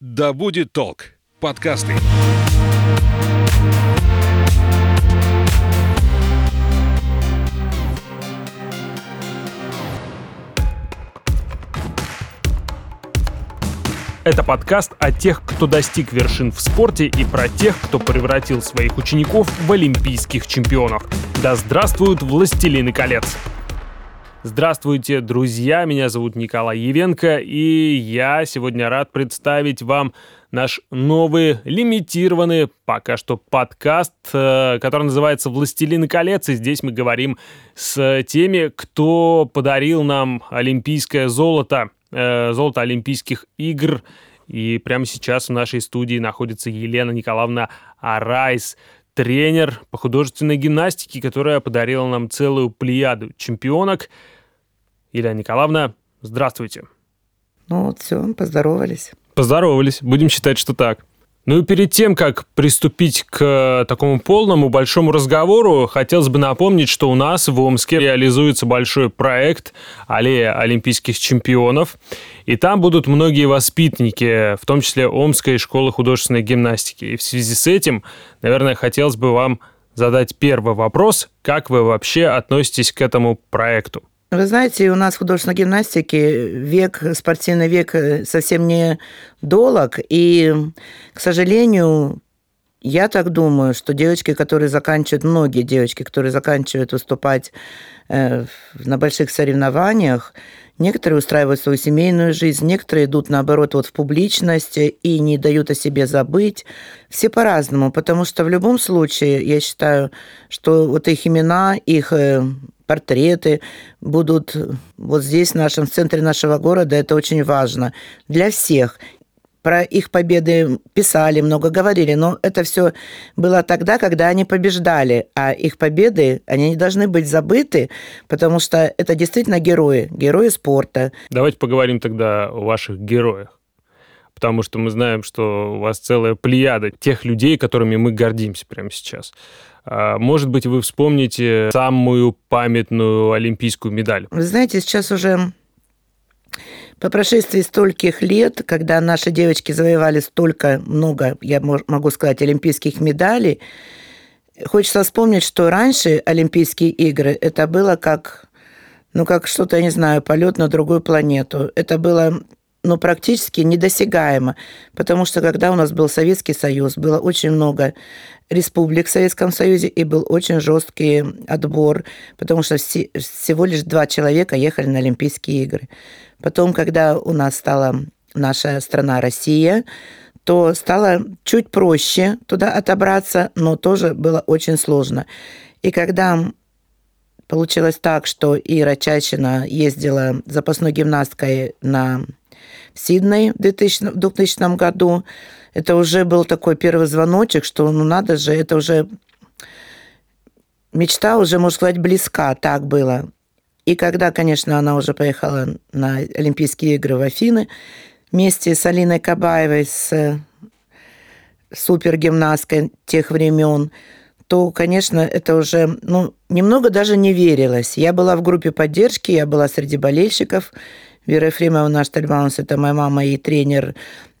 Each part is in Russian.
Да будет толк. Подкасты. Это подкаст о тех, кто достиг вершин в спорте и про тех, кто превратил своих учеников в олимпийских чемпионов. Да здравствуют властелины колец! Здравствуйте, друзья! Меня зовут Николай Евенко, и я сегодня рад представить вам наш новый лимитированный пока что подкаст, э, который называется «Властелины колец», и здесь мы говорим с теми, кто подарил нам олимпийское золото, э, золото Олимпийских игр, и прямо сейчас в нашей студии находится Елена Николаевна Арайс, тренер по художественной гимнастике, которая подарила нам целую плеяду чемпионок. Елена Николаевна, здравствуйте. Ну вот все, поздоровались. Поздоровались, будем считать, что так. Ну и перед тем, как приступить к такому полному большому разговору, хотелось бы напомнить, что у нас в Омске реализуется большой проект «Аллея олимпийских чемпионов». И там будут многие воспитанники, в том числе Омской школы художественной гимнастики. И в связи с этим, наверное, хотелось бы вам задать первый вопрос. Как вы вообще относитесь к этому проекту? Вы знаете, у нас в художественной гимнастике век, спортивный век э, совсем не долг, и, к сожалению, я так думаю, что девочки, которые заканчивают, многие девочки, которые заканчивают выступать э, на больших соревнованиях, некоторые устраивают свою семейную жизнь, некоторые идут, наоборот, вот в публичности и не дают о себе забыть. Все по-разному, потому что в любом случае, я считаю, что вот их имена, их э, портреты будут вот здесь, в нашем в центре нашего города. Это очень важно для всех. Про их победы писали, много говорили, но это все было тогда, когда они побеждали, а их победы, они не должны быть забыты, потому что это действительно герои, герои спорта. Давайте поговорим тогда о ваших героях потому что мы знаем, что у вас целая плеяда тех людей, которыми мы гордимся прямо сейчас. А, может быть, вы вспомните самую памятную олимпийскую медаль? Вы знаете, сейчас уже по прошествии стольких лет, когда наши девочки завоевали столько много, я могу сказать, олимпийских медалей, хочется вспомнить, что раньше Олимпийские игры это было как, ну, как что-то, я не знаю, полет на другую планету. Это было ну, практически недосягаемо, потому что когда у нас был Советский Союз, было очень много республик в Советском Союзе, и был очень жесткий отбор, потому что всего лишь два человека ехали на Олимпийские игры. Потом, когда у нас стала наша страна Россия, то стало чуть проще туда отобраться, но тоже было очень сложно. И когда получилось так, что Ира Чачина ездила запасной гимнасткой на Сидней в 2000, в 2000 году. Это уже был такой первый звоночек, что ну надо же, это уже мечта уже, можно сказать, близка, так было. И когда, конечно, она уже поехала на Олимпийские игры в Афины вместе с Алиной Кабаевой, с супергимнасткой тех времен, то, конечно, это уже, ну, немного даже не верилось. Я была в группе поддержки, я была среди болельщиков, Вера Ефремовна Штальбаунс, это моя мама и тренер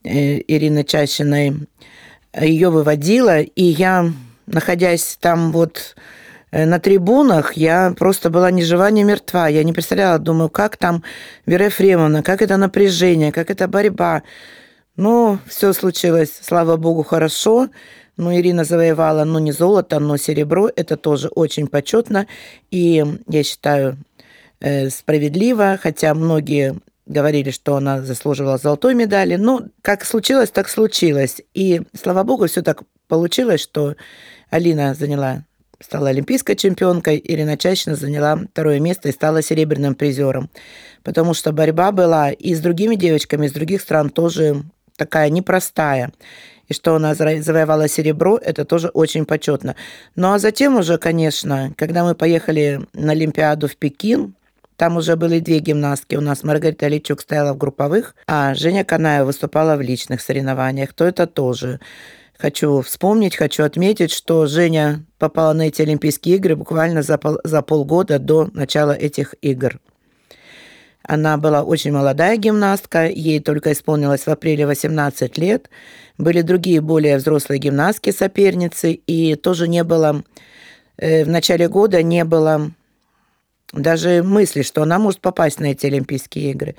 э, Ирина Чащиной, ее выводила, и я, находясь там вот э, на трибунах, я просто была ни жива, ни мертва. Я не представляла, думаю, как там Вера Ефремовна, как это напряжение, как это борьба. Ну, все случилось, слава богу, хорошо. Ну, Ирина завоевала, ну, не золото, но серебро. Это тоже очень почетно. И я считаю, справедливо, хотя многие говорили, что она заслуживала золотой медали. Но как случилось, так случилось. И, слава богу, все так получилось, что Алина заняла стала олимпийской чемпионкой, Ирина Чащина заняла второе место и стала серебряным призером. Потому что борьба была и с другими девочками из других стран тоже такая непростая. И что она завоевала серебро, это тоже очень почетно. Ну а затем уже, конечно, когда мы поехали на Олимпиаду в Пекин, там уже были две гимнастки. У нас Маргарита Личук стояла в групповых, а Женя Канаева выступала в личных соревнованиях. То это тоже. Хочу вспомнить, хочу отметить, что Женя попала на эти Олимпийские игры буквально за, пол, за полгода до начала этих игр. Она была очень молодая гимнастка, ей только исполнилось в апреле 18 лет. Были другие более взрослые гимнастки, соперницы, и тоже не было, э, в начале года не было даже мысли, что она может попасть на эти Олимпийские игры.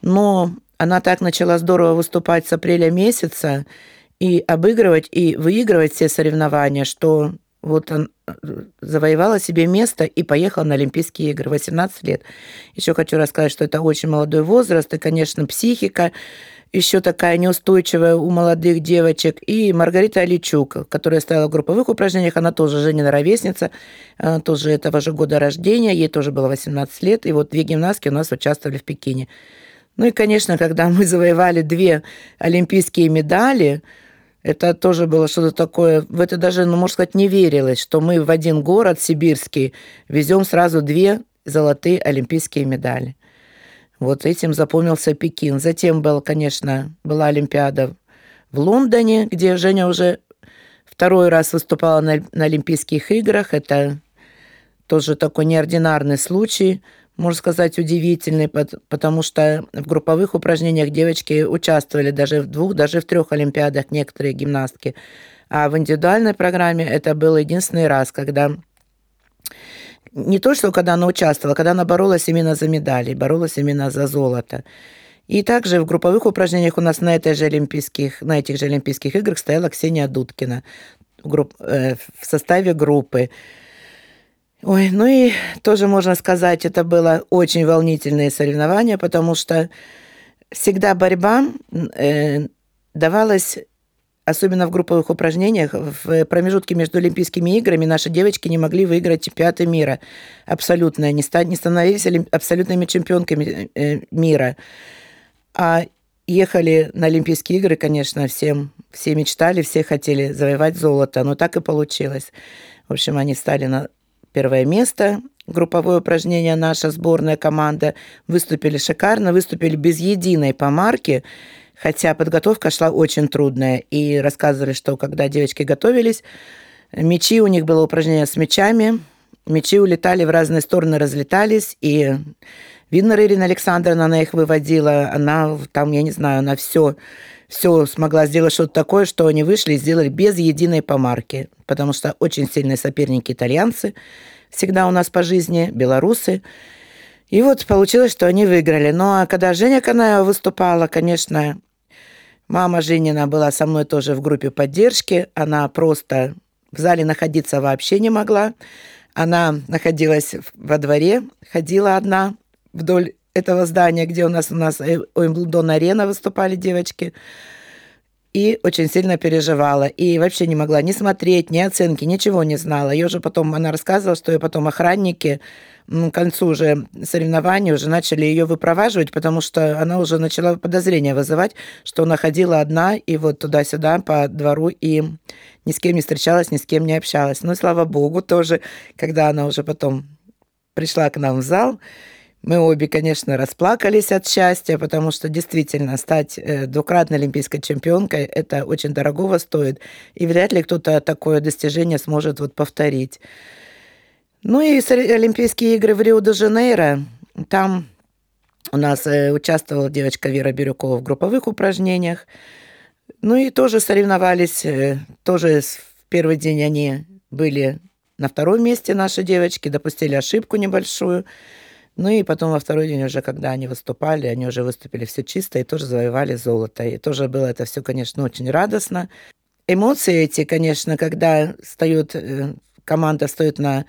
Но она так начала здорово выступать с апреля месяца и обыгрывать, и выигрывать все соревнования, что вот он э, завоевала себе место и поехала на Олимпийские игры 18 лет. Еще хочу рассказать, что это очень молодой возраст, и, конечно, психика еще такая неустойчивая у молодых девочек. И Маргарита Аличук, которая стояла в групповых упражнениях, она тоже Женина ровесница, она тоже этого же года рождения, ей тоже было 18 лет. И вот две гимнастки у нас участвовали в Пекине. Ну и, конечно, когда мы завоевали две олимпийские медали, это тоже было что-то такое, в это даже, ну, можно сказать, не верилось, что мы в один город сибирский везем сразу две золотые олимпийские медали. Вот этим запомнился Пекин. Затем был, конечно, была Олимпиада в Лондоне, где Женя уже второй раз выступала на, на Олимпийских играх. Это тоже такой неординарный случай – можно сказать, удивительный, потому что в групповых упражнениях девочки участвовали даже в двух, даже в трех олимпиадах некоторые гимнастки. А в индивидуальной программе это был единственный раз, когда не то, что когда она участвовала, когда она боролась именно за медали, боролась именно за золото. И также в групповых упражнениях у нас на, этой же олимпийских, на этих же Олимпийских играх стояла Ксения Дудкина в, групп, э, в составе группы. Ой, ну и тоже можно сказать, это было очень волнительные соревнования, потому что всегда борьба э, давалась, особенно в групповых упражнениях, в промежутке между Олимпийскими играми наши девочки не могли выиграть чемпионаты мира. Абсолютно. Не, ста- не становились абсолютными чемпионками э, мира. А ехали на Олимпийские игры, конечно, всем, все мечтали, все хотели завоевать золото, но так и получилось. В общем, они стали на первое место. Групповое упражнение наша сборная команда выступили шикарно, выступили без единой помарки, хотя подготовка шла очень трудная. И рассказывали, что когда девочки готовились, мячи, у них было упражнение с мячами, мячи улетали в разные стороны, разлетались, и Видно, Ирина Александровна, она их выводила, она там, я не знаю, она все все смогла сделать что-то такое, что они вышли и сделали без единой помарки, потому что очень сильные соперники итальянцы всегда у нас по жизни, белорусы. И вот получилось, что они выиграли. Ну, а когда Женя Канаева выступала, конечно, мама Женина была со мной тоже в группе поддержки. Она просто в зале находиться вообще не могла. Она находилась во дворе, ходила одна вдоль этого здания, где у нас у нас Уимблдон арена выступали девочки. И очень сильно переживала. И вообще не могла ни смотреть, ни оценки, ничего не знала. Ее же потом, она рассказывала, что ее потом охранники к концу уже соревнований уже начали ее выпроваживать, потому что она уже начала подозрения вызывать, что она ходила одна и вот туда-сюда по двору и ни с кем не встречалась, ни с кем не общалась. Ну, слава богу, тоже, когда она уже потом пришла к нам в зал, мы обе, конечно, расплакались от счастья, потому что действительно стать э, двукратной олимпийской чемпионкой – это очень дорогого стоит, и вряд ли кто-то такое достижение сможет вот повторить. Ну и Олимпийские игры в Рио-де-Жанейро, там у нас э, участвовала девочка Вера Бирюкова в групповых упражнениях, ну и тоже соревновались, э, тоже в первый день они были на втором месте, наши девочки, допустили ошибку небольшую – ну и потом во второй день уже, когда они выступали, они уже выступили все чисто и тоже завоевали золото. И тоже было это все, конечно, очень радостно. Эмоции эти, конечно, когда встает, э, команда стоит на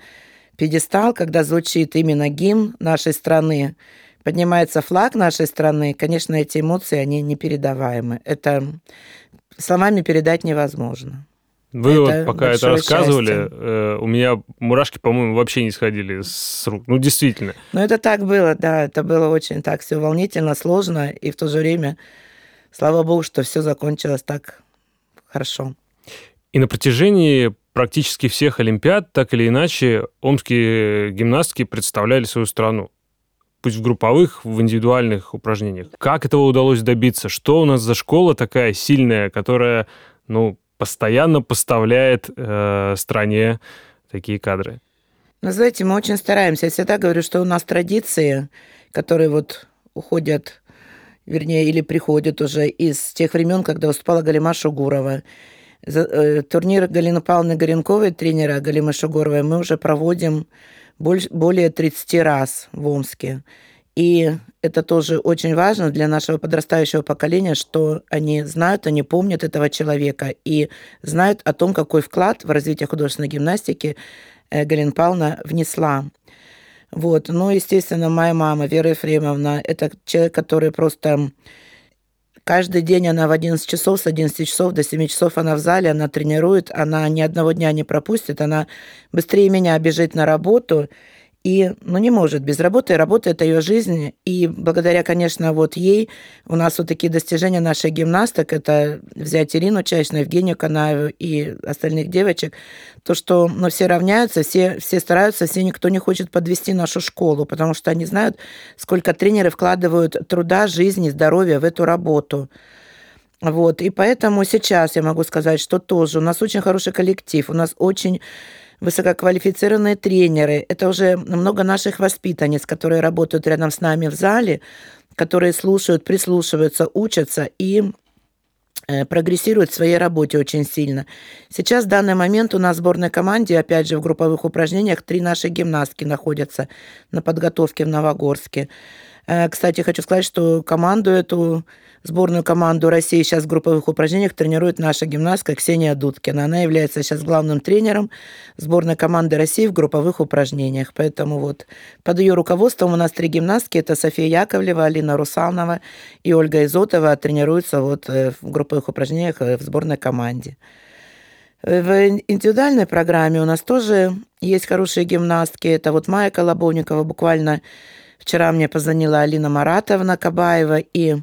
пьедестал, когда звучит именно гимн нашей страны, поднимается флаг нашей страны, конечно, эти эмоции, они непередаваемы. Это словами передать невозможно. Вы вот пока это рассказывали, э, у меня мурашки, по-моему, вообще не сходили с рук. Ну, действительно. Ну, это так было, да. Это было очень так все волнительно, сложно. И в то же время, слава богу, что все закончилось так хорошо. И на протяжении практически всех Олимпиад, так или иначе, омские гимнастки представляли свою страну. Пусть в групповых, в индивидуальных упражнениях. Как этого удалось добиться? Что у нас за школа такая сильная, которая, ну, постоянно поставляет э, стране такие кадры? Ну, знаете, мы очень стараемся. Я всегда говорю, что у нас традиции, которые вот уходят, вернее, или приходят уже из тех времен, когда выступала Галима Шугурова. Э, турнир Галины Павловны Горенковой, тренера Галимы Шугуровой, мы уже проводим более 30 раз в Омске. И это тоже очень важно для нашего подрастающего поколения, что они знают, они помнят этого человека и знают о том, какой вклад в развитие художественной гимнастики э, Галина Павловна внесла. Вот. Ну, естественно, моя мама, Вера Ефремовна, это человек, который просто Каждый день она в 11 часов, с 11 часов до 7 часов она в зале, она тренирует, она ни одного дня не пропустит, она быстрее меня бежит на работу, и, ну, не может без работы. Работа – это ее жизнь. И благодаря, конечно, вот ей у нас вот такие достижения наших гимнасток – это взять Ирину Чайшину, Евгению Канаеву и остальных девочек. То, что ну, все равняются, все, все стараются, все никто не хочет подвести нашу школу, потому что они знают, сколько тренеры вкладывают труда, жизни, здоровья в эту работу. Вот. И поэтому сейчас я могу сказать, что тоже у нас очень хороший коллектив, у нас очень высококвалифицированные тренеры. Это уже много наших воспитанниц, которые работают рядом с нами в зале, которые слушают, прислушиваются, учатся и э, прогрессируют в своей работе очень сильно. Сейчас в данный момент у нас в сборной команде, опять же, в групповых упражнениях три наши гимнастки находятся на подготовке в Новогорске. Э, кстати, хочу сказать, что команду эту, сборную команду России сейчас в групповых упражнениях тренирует наша гимнастка Ксения Дудкина. Она является сейчас главным тренером сборной команды России в групповых упражнениях. Поэтому вот под ее руководством у нас три гимнастки. Это София Яковлева, Алина Русанова и Ольга Изотова тренируются вот э, в групповых упражнениях э, в сборной команде. В индивидуальной программе у нас тоже есть хорошие гимнастки. Это вот Майя Колобовникова буквально Вчера мне позвонила Алина Маратовна Кабаева и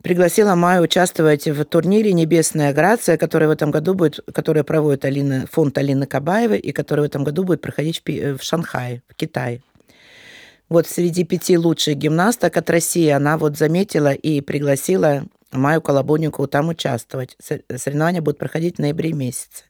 пригласила Майю участвовать в турнире «Небесная Грация», который в этом году будет, который проводит Алина, фонд Алины Кабаевой и который в этом году будет проходить в, в Шанхае, в Китае. Вот среди пяти лучших гимнасток от России она вот заметила и пригласила Майю Колобонникову там участвовать. Соревнования будут проходить в ноябре месяце.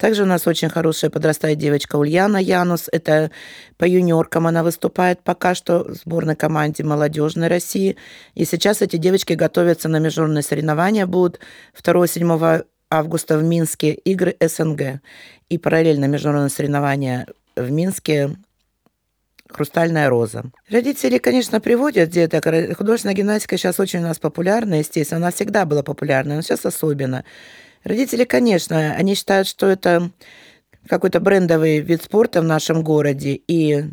Также у нас очень хорошая подрастает девочка Ульяна Янус. Это по юниоркам она выступает пока что в сборной команде молодежной России. И сейчас эти девочки готовятся на международные соревнования. Будут 2-7 августа в Минске игры СНГ. И параллельно международные соревнования в Минске «Хрустальная роза». Родители, конечно, приводят деток. Художественная гимнастика сейчас очень у нас популярна, естественно. Она всегда была популярна, но сейчас особенно. Родители, конечно, они считают, что это какой-то брендовый вид спорта в нашем городе, и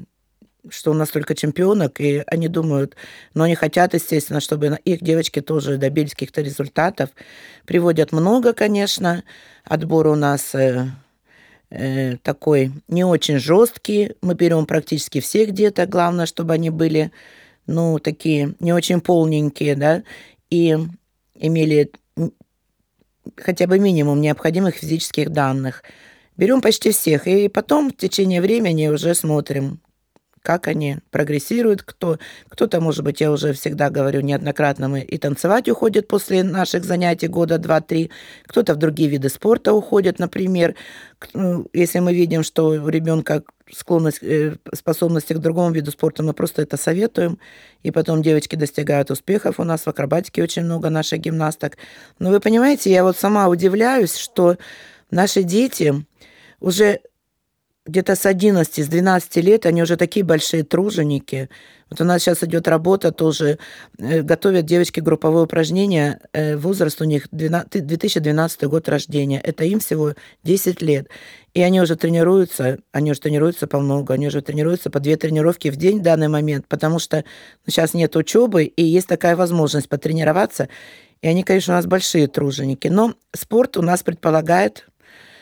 что у нас только чемпионок, и они думают, но они хотят, естественно, чтобы их девочки тоже добились каких-то результатов. Приводят много, конечно. Отбор у нас э, э, такой не очень жесткий. Мы берем практически всех деток. Главное, чтобы они были, ну, такие не очень полненькие, да, и имели хотя бы минимум необходимых физических данных. Берем почти всех, и потом в течение времени уже смотрим, как они прогрессируют, кто, кто-то, может быть, я уже всегда говорю неоднократно, мы и танцевать уходит после наших занятий года два-три, кто-то в другие виды спорта уходит, например, ну, если мы видим, что у ребенка склонность, э, способности к другому виду спорта, мы просто это советуем, и потом девочки достигают успехов. У нас в акробатике очень много наших гимнасток. Но вы понимаете, я вот сама удивляюсь, что наши дети уже где-то с 11, с 12 лет они уже такие большие труженики. Вот у нас сейчас идет работа тоже, э, готовят девочки групповое упражнение, э, возраст у них 12, 2012 год рождения, это им всего 10 лет. И они уже тренируются, они уже тренируются по много, они уже тренируются по две тренировки в день в данный момент, потому что сейчас нет учебы, и есть такая возможность потренироваться. И они, конечно, у нас большие труженики. Но спорт у нас предполагает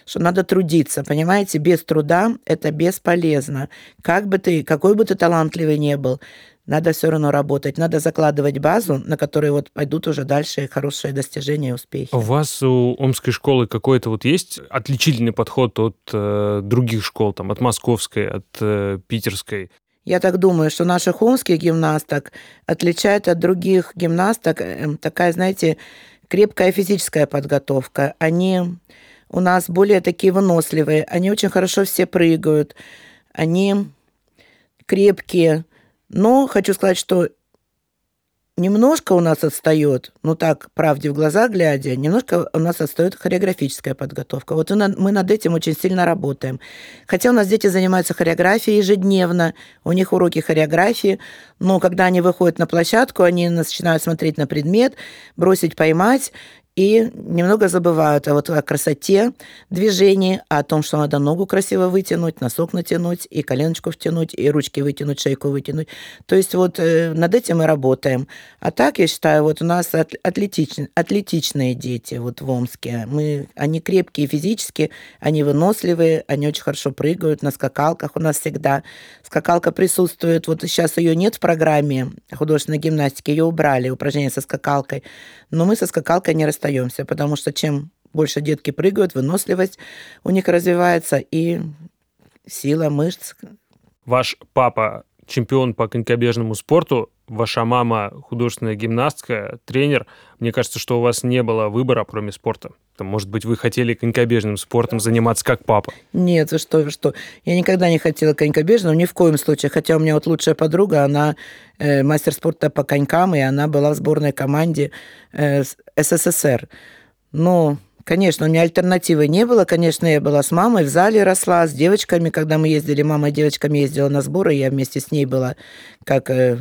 что надо трудиться, понимаете, без труда это бесполезно. Как бы ты, какой бы ты талантливый не был, надо все равно работать, надо закладывать базу, на которой вот пойдут уже дальше хорошие достижения и успехи. У вас у Омской школы какой-то вот есть отличительный подход от э, других школ, там, от московской, от э, питерской? Я так думаю, что наших омских гимнасток отличает от других гимнасток э, такая, знаете, крепкая физическая подготовка. Они у нас более такие выносливые. Они очень хорошо все прыгают. Они крепкие. Но хочу сказать, что немножко у нас отстает, ну так, правде в глаза глядя, немножко у нас отстает хореографическая подготовка. Вот мы над этим очень сильно работаем. Хотя у нас дети занимаются хореографией ежедневно, у них уроки хореографии, но когда они выходят на площадку, они начинают смотреть на предмет, бросить, поймать, и немного забывают о, вот, о красоте движений, о том, что надо ногу красиво вытянуть, носок натянуть, и коленочку втянуть, и ручки вытянуть, шейку вытянуть. То есть вот э, над этим мы работаем. А так, я считаю, вот у нас атлетичные, атлетичные дети вот в Омске. Мы, они крепкие физически, они выносливые, они очень хорошо прыгают на скакалках у нас всегда. Скакалка присутствует, вот сейчас ее нет в программе художественной гимнастики, ее убрали, упражнения со скакалкой. Но мы со скакалкой не расстаемся остаемся, потому что чем больше детки прыгают, выносливость у них развивается и сила мышц. Ваш папа чемпион по конькобежному спорту, ваша мама художественная гимнастка, тренер. Мне кажется, что у вас не было выбора, кроме спорта. Может быть, вы хотели конькобежным спортом заниматься как папа? Нет, вы что, вы что. Я никогда не хотела конькобежным, ни в коем случае. Хотя у меня вот лучшая подруга, она э, мастер спорта по конькам, и она была в сборной команде э, СССР. Но Конечно, у меня альтернативы не было. Конечно, я была с мамой, в зале росла, с девочками. Когда мы ездили, мама девочками ездила на сборы, я вместе с ней была как э,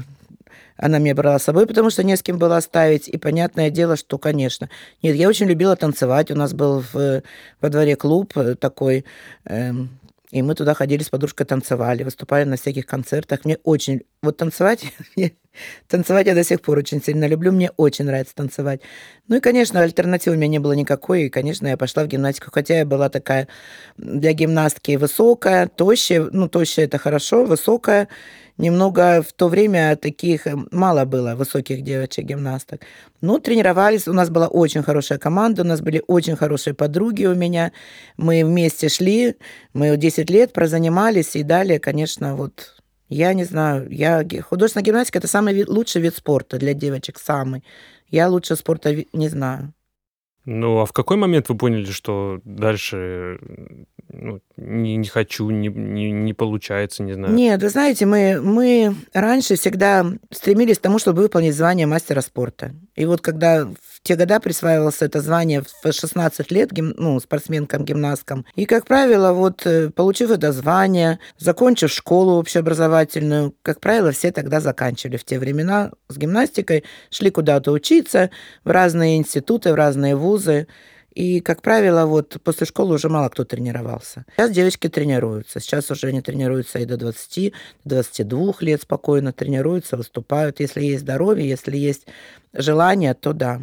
она меня брала с собой, потому что не с кем было оставить. И понятное дело, что, конечно. Нет, я очень любила танцевать. У нас был в, во дворе клуб э, такой. Эм, и мы туда ходили с подружкой, танцевали, выступали на всяких концертах. Мне очень... Вот танцевать... танцевать я до сих пор очень сильно люблю. Мне очень нравится танцевать. Ну и, конечно, альтернативы у меня не было никакой. И, конечно, я пошла в гимнастику. Хотя я была такая для гимнастки высокая, тощая. Ну, тощая – это хорошо, высокая немного в то время таких э, мало было высоких девочек-гимнасток. Ну, тренировались, у нас была очень хорошая команда, у нас были очень хорошие подруги у меня. Мы вместе шли, мы 10 лет прозанимались, и далее, конечно, вот я не знаю, я художественная гимнастика это самый лучший вид спорта для девочек, самый. Я лучше спорта не знаю. Ну, а в какой момент вы поняли, что дальше ну, не, не хочу, не, не, не получается, не знаю? Нет, вы знаете, мы, мы раньше всегда стремились к тому, чтобы выполнить звание мастера спорта. И вот когда в те года присваивалось это звание в 16 лет гим, ну, спортсменкам, гимнасткам, и, как правило, вот э, получив это звание, закончив школу общеобразовательную, как правило, все тогда заканчивали в те времена с гимнастикой, шли куда-то учиться в разные институты, в разные вузы. И, как правило, вот после школы уже мало кто тренировался. Сейчас девочки тренируются. Сейчас уже они тренируются и до 20, до 22 лет спокойно тренируются, выступают. Если есть здоровье, если есть желание, то да.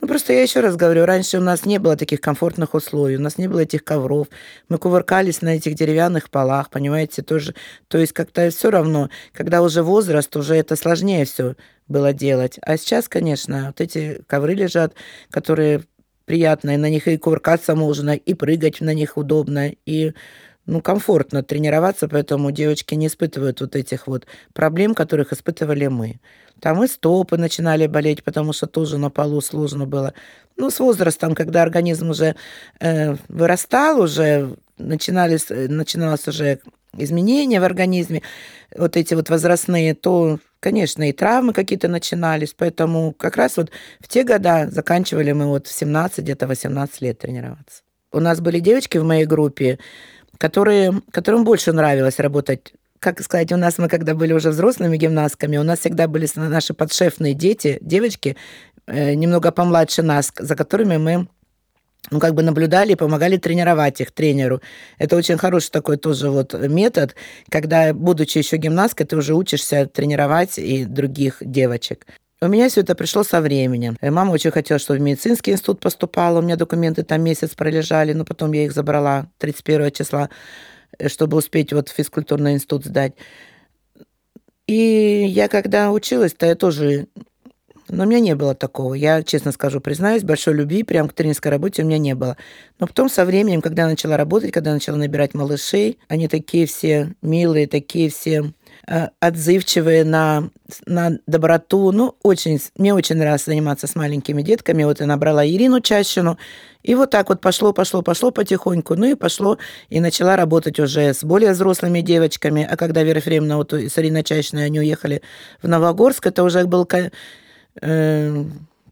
Ну, просто я еще раз говорю, раньше у нас не было таких комфортных условий, у нас не было этих ковров. Мы кувыркались на этих деревянных полах, понимаете, тоже. То есть как-то все равно, когда уже возраст, уже это сложнее все было делать. А сейчас, конечно, вот эти ковры лежат, которые приятно, и на них и кувыркаться можно, и прыгать на них удобно, и ну, комфортно тренироваться, поэтому девочки не испытывают вот этих вот проблем, которых испытывали мы. Там и стопы начинали болеть, потому что тоже на полу сложно было. Ну, с возрастом, когда организм уже э, вырастал, уже начинались, э, начиналось уже изменения в организме, вот эти вот возрастные, то, конечно, и травмы какие-то начинались. Поэтому как раз вот в те года заканчивали мы вот в 17, где-то 18 лет тренироваться. У нас были девочки в моей группе, которые, которым больше нравилось работать как сказать, у нас мы когда были уже взрослыми гимнастками, у нас всегда были наши подшефные дети, девочки, э, немного помладше нас, за которыми мы ну, как бы наблюдали и помогали тренировать их тренеру. Это очень хороший такой тоже вот метод, когда, будучи еще гимнасткой, ты уже учишься тренировать и других девочек. У меня все это пришло со временем. Э, мама очень хотела, чтобы в медицинский институт поступала. У меня документы там месяц пролежали, но потом я их забрала 31 числа, э, чтобы успеть вот физкультурный институт сдать. И я когда училась, то я тоже но у меня не было такого. Я, честно скажу, признаюсь, большой любви прям к тренерской работе у меня не было. Но потом со временем, когда я начала работать, когда я начала набирать малышей, они такие все милые, такие все отзывчивые на, на доброту. Ну, очень, мне очень нравилось заниматься с маленькими детками. Вот я набрала Ирину Чащину. И вот так вот пошло, пошло, пошло потихоньку. Ну и пошло, и начала работать уже с более взрослыми девочками. А когда Вера Ефремовна вот, с Ириной Чащиной, они уехали в Новогорск, это уже был э,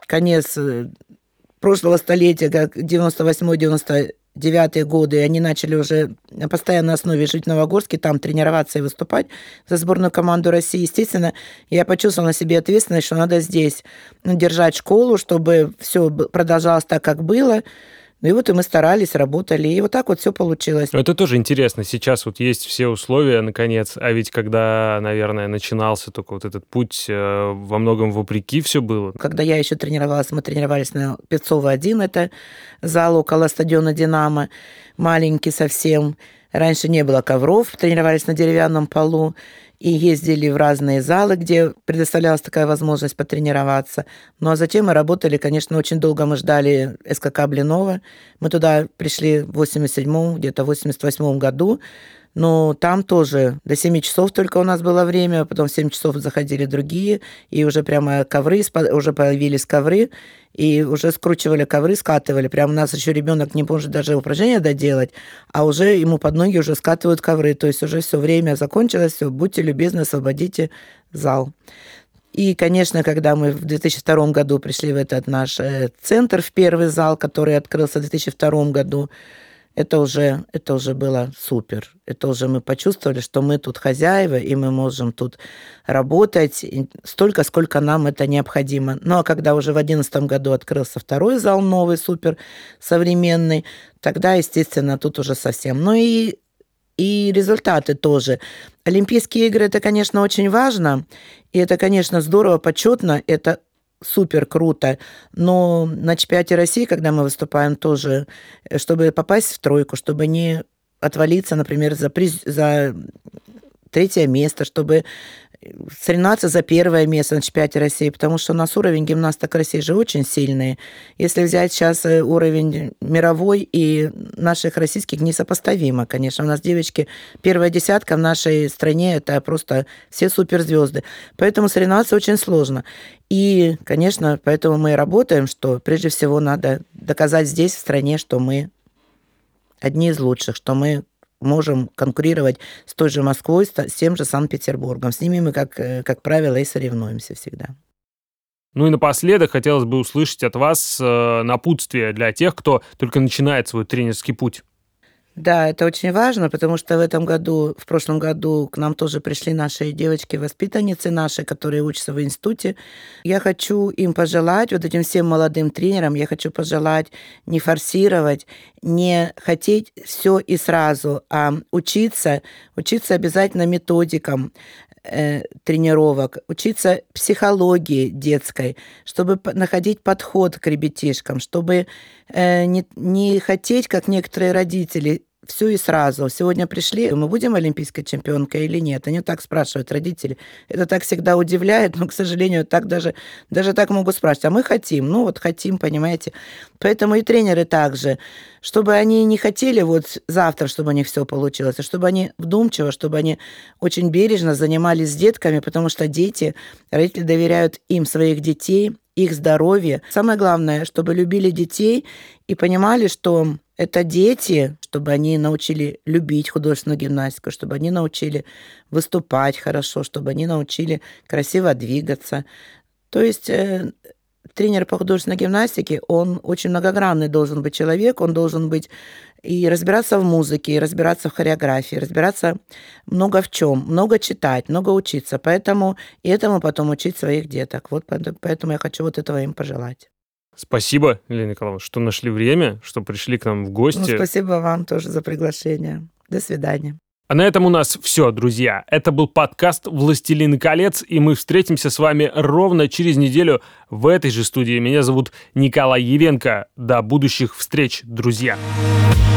конец э, прошлого столетия, как 98-99 девятые годы, они начали уже на постоянной основе жить в Новогорске, там тренироваться и выступать за сборную команду России. Естественно, я почувствовала на себе ответственность, что надо здесь ну, держать школу, чтобы все продолжалось так, как было. Ну и вот и мы старались, работали, и вот так вот все получилось. Это тоже интересно. Сейчас вот есть все условия, наконец, а ведь когда, наверное, начинался только вот этот путь, э, во многом вопреки все было. Когда я еще тренировалась, мы тренировались на Пецова-1, это зал около стадиона «Динамо», маленький совсем. Раньше не было ковров, тренировались на деревянном полу и ездили в разные залы, где предоставлялась такая возможность потренироваться. Ну а затем мы работали, конечно, очень долго мы ждали СКК Блинова. Мы туда пришли в 87-м, где-то в 88-м году. Но там тоже до 7 часов только у нас было время, потом в 7 часов заходили другие, и уже прямо ковры, уже появились ковры, и уже скручивали ковры, скатывали. Прямо у нас еще ребенок не может даже упражнения доделать, а уже ему под ноги уже скатывают ковры. То есть уже все время закончилось, все, будьте любезны, освободите зал. И, конечно, когда мы в 2002 году пришли в этот наш э, центр, в первый зал, который открылся в 2002 году, это уже, это уже было супер. Это уже мы почувствовали, что мы тут хозяева, и мы можем тут работать столько, сколько нам это необходимо. Ну, а когда уже в 2011 году открылся второй зал новый, супер современный, тогда, естественно, тут уже совсем. Ну и и результаты тоже. Олимпийские игры это, конечно, очень важно, и это, конечно, здорово, почетно, это супер круто. Но на чемпионате России, когда мы выступаем тоже, э, чтобы попасть в тройку, чтобы не отвалиться, например, за, приз, за третье место, чтобы соревноваться за первое место на чемпионате России, потому что у нас уровень гимнасток России же очень сильный. Если взять сейчас э, уровень мировой и наших российских, несопоставимо, конечно. У нас девочки, первая десятка в нашей стране, это просто все суперзвезды. Поэтому соревноваться очень сложно. И, конечно, поэтому мы и работаем, что прежде всего надо доказать здесь, в стране, что мы одни из лучших, что мы можем конкурировать с той же Москвой, с тем же Санкт-Петербургом. С ними мы, как, э, как правило, и соревнуемся всегда. Ну и напоследок хотелось бы услышать от вас э, напутствие для тех, кто только начинает свой тренерский путь. Да, это очень важно, потому что в этом году, в прошлом году к нам тоже пришли наши девочки-воспитанницы наши, которые учатся в институте. Я хочу им пожелать, вот этим всем молодым тренерам, я хочу пожелать не форсировать, не хотеть все и сразу, а учиться, учиться обязательно методикам, э, тренировок, учиться психологии детской, чтобы находить подход к ребятишкам, чтобы э, не, не хотеть, как некоторые родители, все и сразу. Сегодня пришли, мы будем олимпийской чемпионкой или нет? Они так спрашивают, родители. Это так всегда удивляет, но, к сожалению, так даже, даже так могут спрашивать. А мы хотим, ну вот хотим, понимаете. Поэтому и тренеры также, чтобы они не хотели вот завтра, чтобы у них все получилось, а чтобы они вдумчиво, чтобы они очень бережно занимались с детками, потому что дети, родители доверяют им своих детей, их здоровье. Самое главное, чтобы любили детей и понимали, что это дети, чтобы они научили любить художественную гимнастику, чтобы они научили выступать хорошо, чтобы они научили красиво двигаться. То есть э, тренер по художественной гимнастике, он очень многогранный должен быть человек, он должен быть и разбираться в музыке, и разбираться в хореографии, разбираться много в чем, много читать, много учиться. Поэтому и этому потом учить своих деток. Вот поэтому я хочу вот этого им пожелать. Спасибо, Елена Николаевна, что нашли время, что пришли к нам в гости. Ну, спасибо вам тоже за приглашение. До свидания. А на этом у нас все, друзья. Это был подкаст «Властелин колец», и мы встретимся с вами ровно через неделю в этой же студии. Меня зовут Николай Евенко. До будущих встреч, друзья. Друзья.